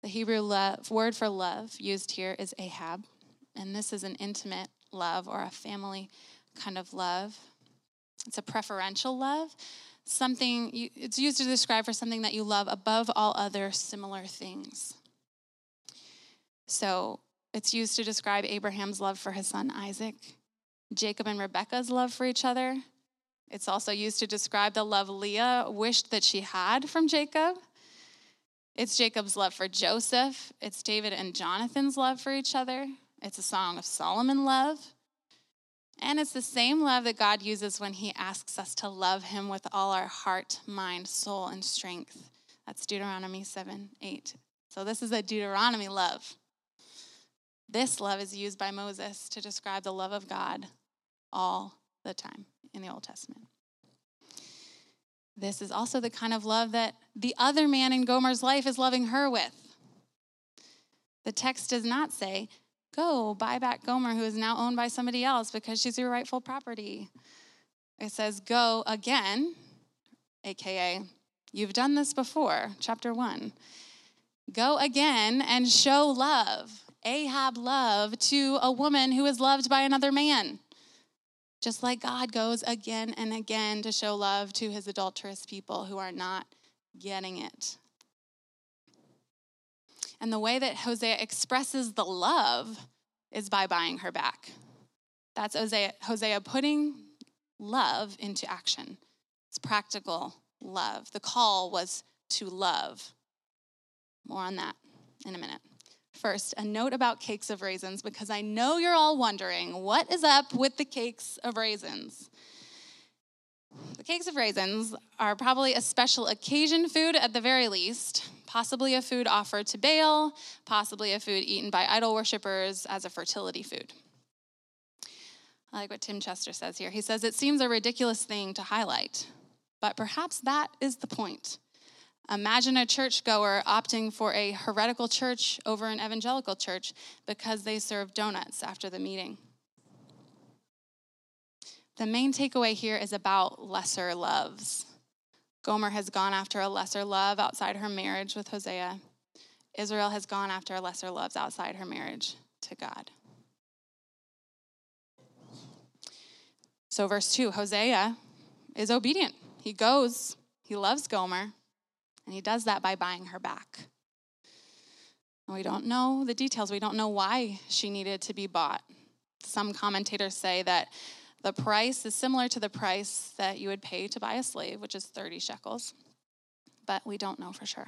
The Hebrew love, word for love used here is ahab, and this is an intimate love or a family kind of love. It's a preferential love, something you, it's used to describe for something that you love above all other similar things. So it's used to describe Abraham's love for his son Isaac, Jacob and Rebekah's love for each other. It's also used to describe the love Leah wished that she had from Jacob. It's Jacob's love for Joseph. It's David and Jonathan's love for each other. It's a song of Solomon love. And it's the same love that God uses when he asks us to love him with all our heart, mind, soul, and strength. That's Deuteronomy 7 8. So this is a Deuteronomy love. This love is used by Moses to describe the love of God all the time in the Old Testament. This is also the kind of love that the other man in Gomer's life is loving her with. The text does not say, Go buy back Gomer, who is now owned by somebody else because she's your rightful property. It says, Go again, aka, you've done this before, chapter one. Go again and show love Ahab love to a woman who is loved by another man. Just like God goes again and again to show love to his adulterous people who are not getting it. And the way that Hosea expresses the love is by buying her back. That's Hosea, Hosea putting love into action. It's practical love. The call was to love. More on that in a minute. First, a note about cakes of raisins, because I know you're all wondering what is up with the cakes of raisins? The cakes of raisins are probably a special occasion food at the very least, possibly a food offered to Baal, possibly a food eaten by idol worshippers as a fertility food. I like what Tim Chester says here. He says, It seems a ridiculous thing to highlight, but perhaps that is the point. Imagine a churchgoer opting for a heretical church over an evangelical church because they serve donuts after the meeting. The main takeaway here is about lesser loves. Gomer has gone after a lesser love outside her marriage with Hosea. Israel has gone after lesser loves outside her marriage to God. So, verse 2 Hosea is obedient. He goes, he loves Gomer, and he does that by buying her back. we don't know the details. We don't know why she needed to be bought. Some commentators say that the price is similar to the price that you would pay to buy a slave, which is 30 shekels, but we don't know for sure.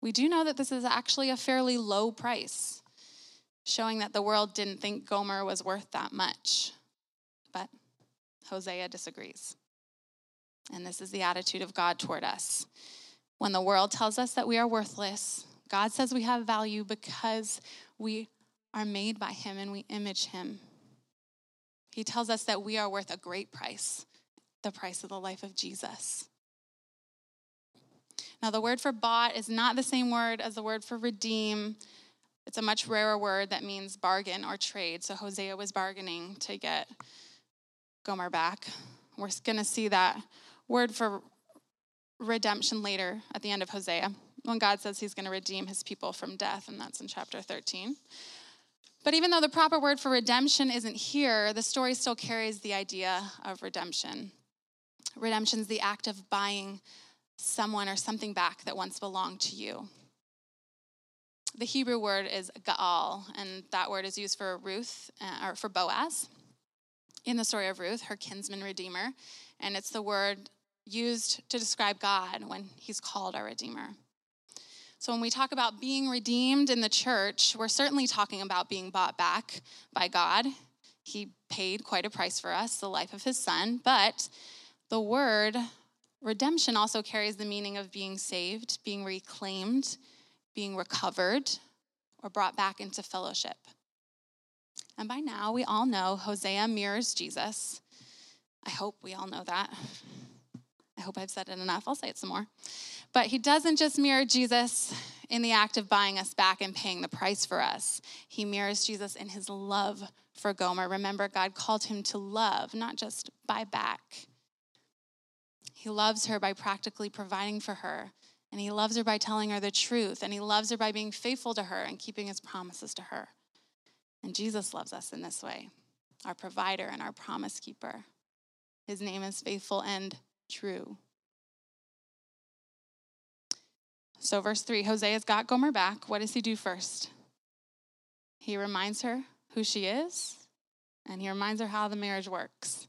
We do know that this is actually a fairly low price, showing that the world didn't think Gomer was worth that much. But Hosea disagrees. And this is the attitude of God toward us. When the world tells us that we are worthless, God says we have value because we are made by Him and we image Him. He tells us that we are worth a great price, the price of the life of Jesus. Now, the word for bought is not the same word as the word for redeem. It's a much rarer word that means bargain or trade. So Hosea was bargaining to get Gomer back. We're going to see that word for redemption later at the end of Hosea. when God says he's going to redeem his people from death, and that's in chapter 13. But even though the proper word for redemption isn't here, the story still carries the idea of redemption. Redemption is the act of buying someone or something back that once belonged to you. The Hebrew word is Gaal, and that word is used for Ruth uh, or for Boaz in the story of Ruth, her kinsman redeemer, and it's the word used to describe God when he's called our redeemer. So when we talk about being redeemed in the church, we're certainly talking about being bought back by God. He paid quite a price for us, the life of his son, but the word redemption also carries the meaning of being saved, being reclaimed, being recovered, or brought back into fellowship. And by now, we all know Hosea mirrors Jesus. I hope we all know that. I hope I've said it enough. I'll say it some more. But he doesn't just mirror Jesus in the act of buying us back and paying the price for us, he mirrors Jesus in his love for Gomer. Remember, God called him to love, not just buy back. He loves her by practically providing for her, and he loves her by telling her the truth, and he loves her by being faithful to her and keeping his promises to her. And Jesus loves us in this way, our provider and our promise keeper. His name is faithful and true. So, verse 3 Hosea's got Gomer back. What does he do first? He reminds her who she is, and he reminds her how the marriage works.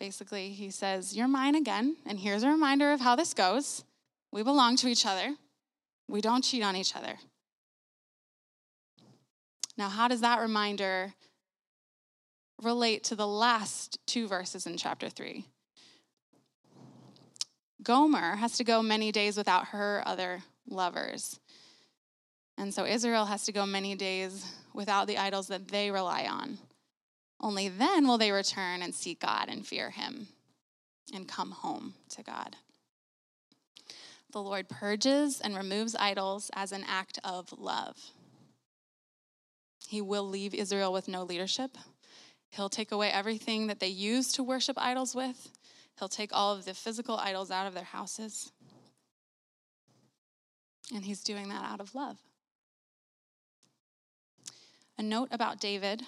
Basically, he says, You're mine again, and here's a reminder of how this goes. We belong to each other, we don't cheat on each other. Now, how does that reminder relate to the last two verses in chapter 3? Gomer has to go many days without her other lovers. And so Israel has to go many days without the idols that they rely on. Only then will they return and seek God and fear Him and come home to God. The Lord purges and removes idols as an act of love. He will leave Israel with no leadership. He'll take away everything that they use to worship idols with. He'll take all of the physical idols out of their houses. And he's doing that out of love. A note about David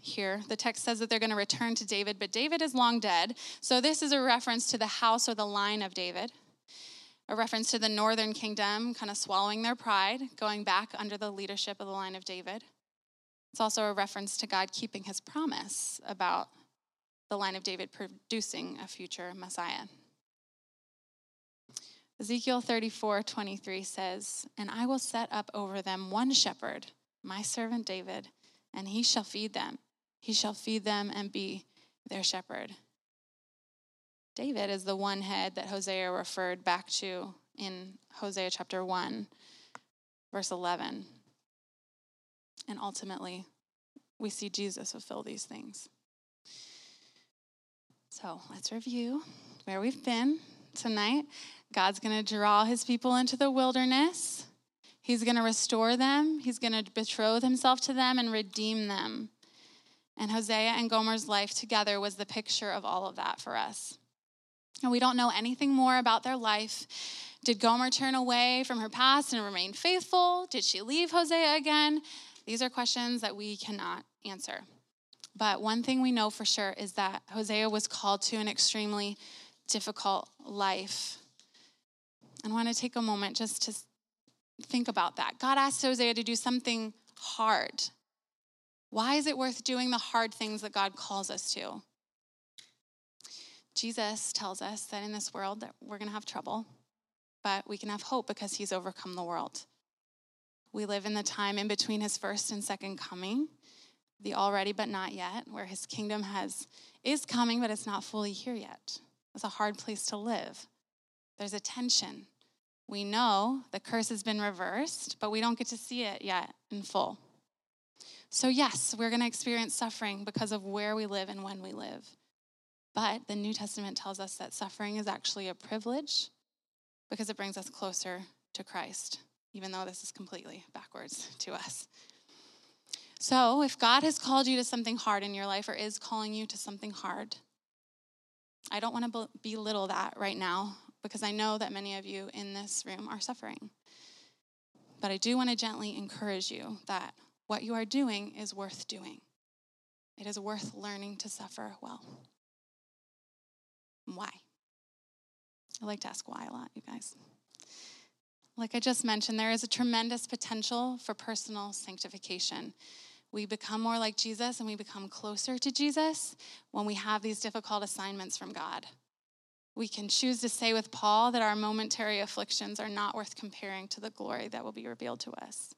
here. The text says that they're going to return to David, but David is long dead. So this is a reference to the house or the line of David, a reference to the northern kingdom kind of swallowing their pride, going back under the leadership of the line of David. It's also a reference to God keeping his promise about the line of David producing a future Messiah. Ezekiel 34 23 says, And I will set up over them one shepherd, my servant David, and he shall feed them. He shall feed them and be their shepherd. David is the one head that Hosea referred back to in Hosea chapter 1, verse 11. And ultimately, we see Jesus fulfill these things. So let's review where we've been tonight. God's going to draw his people into the wilderness. He's going to restore them. He's going to betroth himself to them and redeem them. And Hosea and Gomer's life together was the picture of all of that for us. And we don't know anything more about their life. Did Gomer turn away from her past and remain faithful? Did she leave Hosea again? These are questions that we cannot answer. But one thing we know for sure is that Hosea was called to an extremely difficult life. I want to take a moment just to think about that. God asked Hosea to do something hard. Why is it worth doing the hard things that God calls us to? Jesus tells us that in this world that we're going to have trouble, but we can have hope because he's overcome the world. We live in the time in between his first and second coming, the already but not yet, where his kingdom has is coming, but it's not fully here yet. It's a hard place to live. There's a tension. We know the curse has been reversed, but we don't get to see it yet in full. So, yes, we're going to experience suffering because of where we live and when we live. But the New Testament tells us that suffering is actually a privilege because it brings us closer to Christ even though this is completely backwards to us. So, if God has called you to something hard in your life or is calling you to something hard, I don't want to belittle that right now. because I know that many of you in this room are suffering. But I do want to gently encourage you that what you are doing is worth doing. It is worth learning to suffer well. Why? I like to ask why a lot, you guys. Like I just mentioned, there is a tremendous potential for personal sanctification. We become more like Jesus and we become closer to Jesus when we have these difficult assignments from God. We can choose to say with Paul that our momentary afflictions are not worth comparing to the glory that will be revealed to us.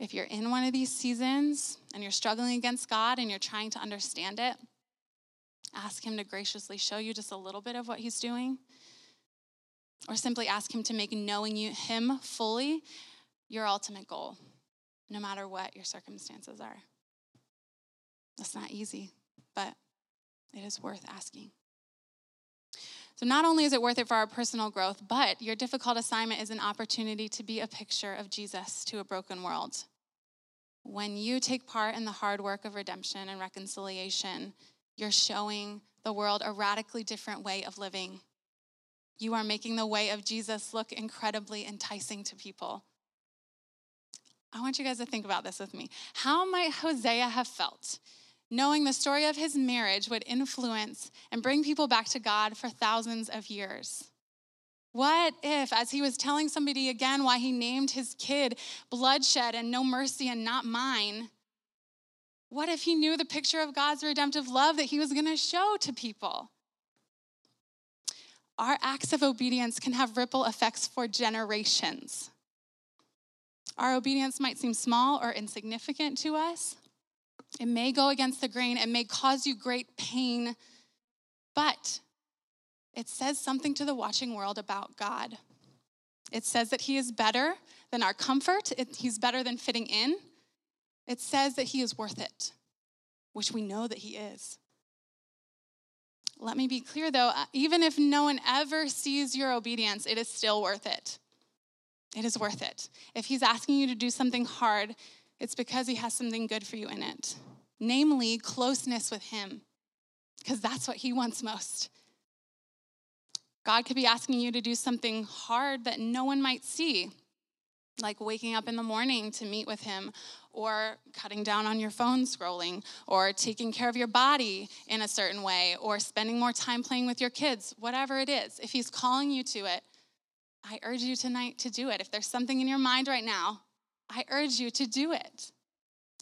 If you're in one of these seasons and you're struggling against God and you're trying to understand it, ask Him to graciously show you just a little bit of what He's doing. Or simply ask Him to make knowing you, Him fully your ultimate goal, no matter what your circumstances are. That's not easy, but it is worth asking. So, not only is it worth it for our personal growth, but your difficult assignment is an opportunity to be a picture of Jesus to a broken world. When you take part in the hard work of redemption and reconciliation, you're showing the world a radically different way of living. You are making the way of Jesus look incredibly enticing to people. I want you guys to think about this with me. How might Hosea have felt knowing the story of his marriage would influence and bring people back to God for thousands of years? What if, as he was telling somebody again why he named his kid bloodshed and no mercy and not mine, what if he knew the picture of God's redemptive love that he was going to show to people? Our acts of obedience can have ripple effects for generations. Our obedience might seem small or insignificant to us, it may go against the grain, it may cause you great pain, but it says something to the watching world about God. It says that He is better than our comfort, it, He's better than fitting in. It says that He is worth it, which we know that He is. Let me be clear though, uh, even if no one ever sees your obedience, it is still worth it. It is worth it. If He's asking you to do something hard, it's because He has something good for you in it, namely closeness with Him, because that's what He wants most. God could be asking you to do something hard that no one might see, like waking up in the morning to meet with Him, or cutting down on your phone scrolling, or taking care of your body in a certain way, or spending more time playing with your kids, whatever it is. If He's calling you to it, I urge you tonight to do it. If there's something in your mind right now I urge you to do it.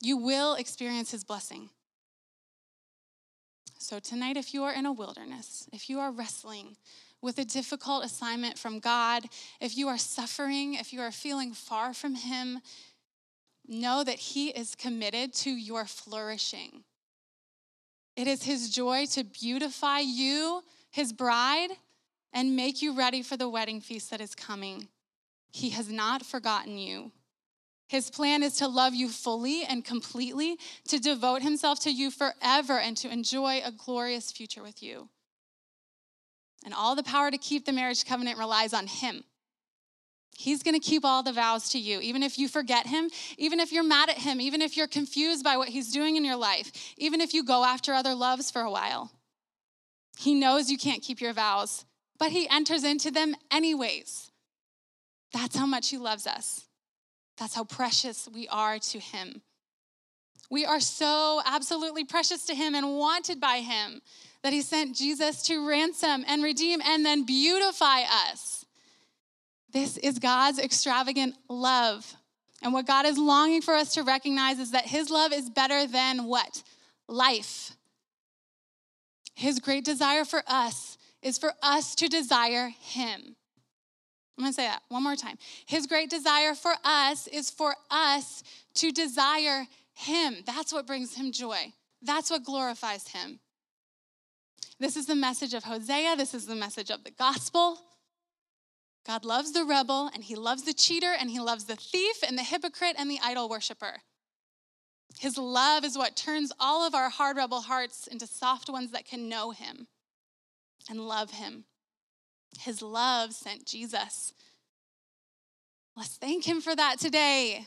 You will experience his blessing. So, tonight, if you are in a wilderness, if you are wrestling with a difficult assignment from God, if you are suffering, if you are feeling far from him, know that he is committed to your flourishing. It is his joy to beautify you, his bride, and make you ready for the wedding feast that is coming. He has not forgotten you. His plan is to love you fully and completely, to devote himself to you forever, and to enjoy a glorious future with you. And all the power to keep the marriage covenant relies on him. He's gonna keep all the vows to you, even if you forget him, even if you're mad at him, even if you're confused by what he's doing in your life, even if you go after other loves for a while. He knows you can't keep your vows, but he enters into them anyways. That's how much he loves us. That's how precious we are to Him. We are so absolutely precious to Him and wanted by Him that He sent Jesus to ransom and redeem and then beautify us. This is God's extravagant love. And what God is longing for us to recognize is that His love is better than what? Life. His great desire for us is for us to desire Him. I'm gonna say that one more time. His great desire for us is for us to desire Him. That's what brings Him joy, that's what glorifies Him. This is the message of Hosea, this is the message of the gospel. God loves the rebel, and He loves the cheater, and He loves the thief, and the hypocrite, and the idol worshiper. His love is what turns all of our hard rebel hearts into soft ones that can know Him and love Him. His love sent Jesus. Let's thank him for that today.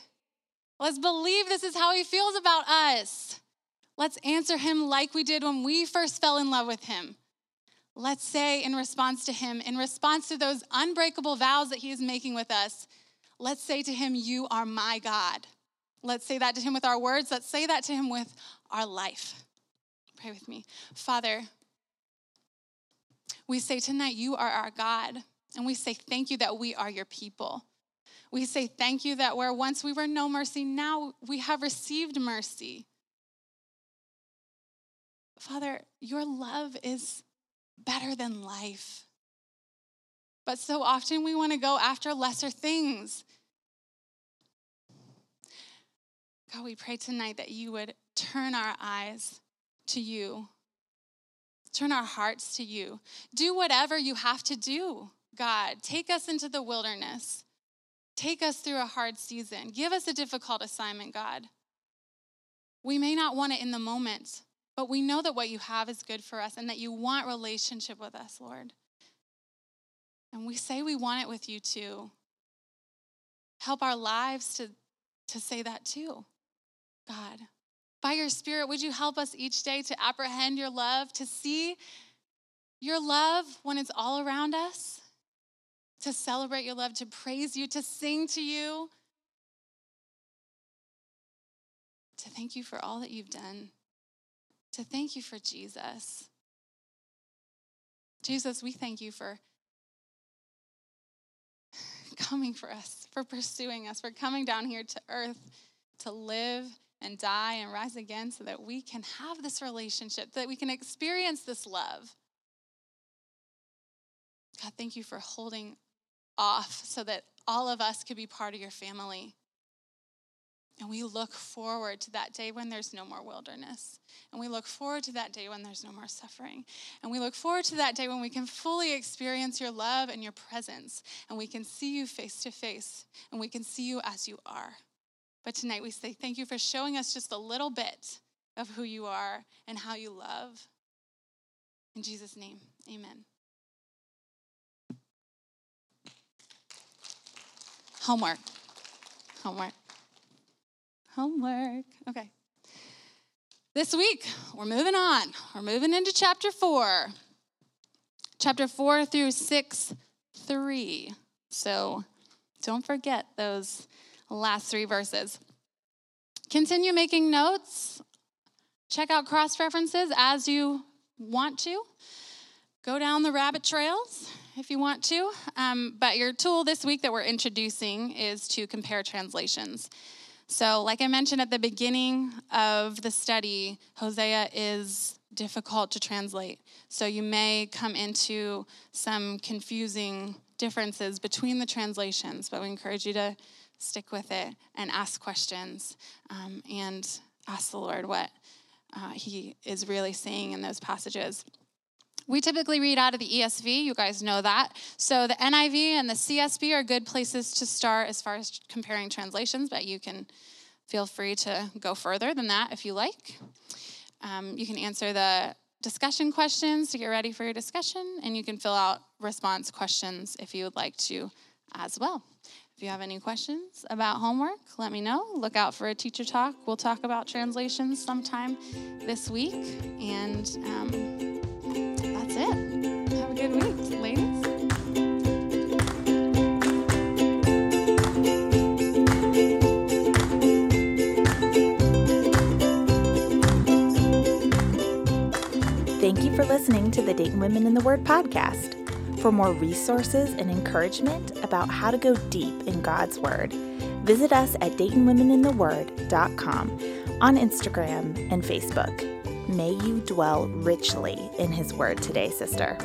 Let's believe this is how he feels about us. Let's answer him like we did when we first fell in love with him. let's say in response to him, in response to those unbreakable vows that he is making with us, let's say to him, You are my God. Let's say that to him with our words. Let's say that to him with our life. Pray with me. Father, we say tonight, You are our God. And we say thank you that we are your people. We say thank you that where once we were no mercy, now we have received mercy. Father, your love is better than life. But so often we want to go after lesser things. God, we pray tonight that you would turn our eyes to you, turn our hearts to you. Do whatever you have to do, God. Take us into the wilderness. Take us through a hard season. Give us a difficult assignment, God. We may not want it in the moment, but we know that what you have is good for us and that you want relationship with us, Lord. And we say we want it with you too. Help our lives to, to say that too, God. By your Spirit, would you help us each day to apprehend your love, to see your love when it's all around us, to celebrate your love, to praise you, to sing to you, to thank you for all that you've done to thank you for Jesus. Jesus, we thank you for coming for us, for pursuing us, for coming down here to earth to live and die and rise again so that we can have this relationship, that we can experience this love. God, thank you for holding off so that all of us could be part of your family. And we look forward to that day when there's no more wilderness. And we look forward to that day when there's no more suffering. And we look forward to that day when we can fully experience your love and your presence. And we can see you face to face. And we can see you as you are. But tonight we say thank you for showing us just a little bit of who you are and how you love. In Jesus' name, amen. Homework. Homework homework. Okay. This week, we're moving on. We're moving into chapter four. Chapter four through six, three. So don't forget those last three verses. Continue making notes. Check out cross references as you want to. Go down the rabbit trails if you want to. Um, but your tool this week that we're introducing is to compare translations. So, like I mentioned at the beginning of the study, Hosea is difficult to translate. So, you may come into some confusing differences between the translations, but we encourage you to stick with it and ask questions um, and ask the Lord what uh, He is really saying in those passages. We typically read out of the ESV, you guys know that. So the NIV and the CSB are good places to start as far as comparing translations, but you can feel free to go further than that if you like. Um, you can answer the discussion questions to get ready for your discussion, and you can fill out response questions if you would like to as well. If you have any questions about homework, let me know. Look out for a teacher talk. We'll talk about translations sometime this week, and um, that's it. Have a good week, ladies. Thank you for listening to the Dayton Women in the Word podcast. For more resources and encouragement about how to go deep in God's Word, visit us at DaytonWomenInTheWord.com on Instagram and Facebook. May you dwell richly in His Word today, sister.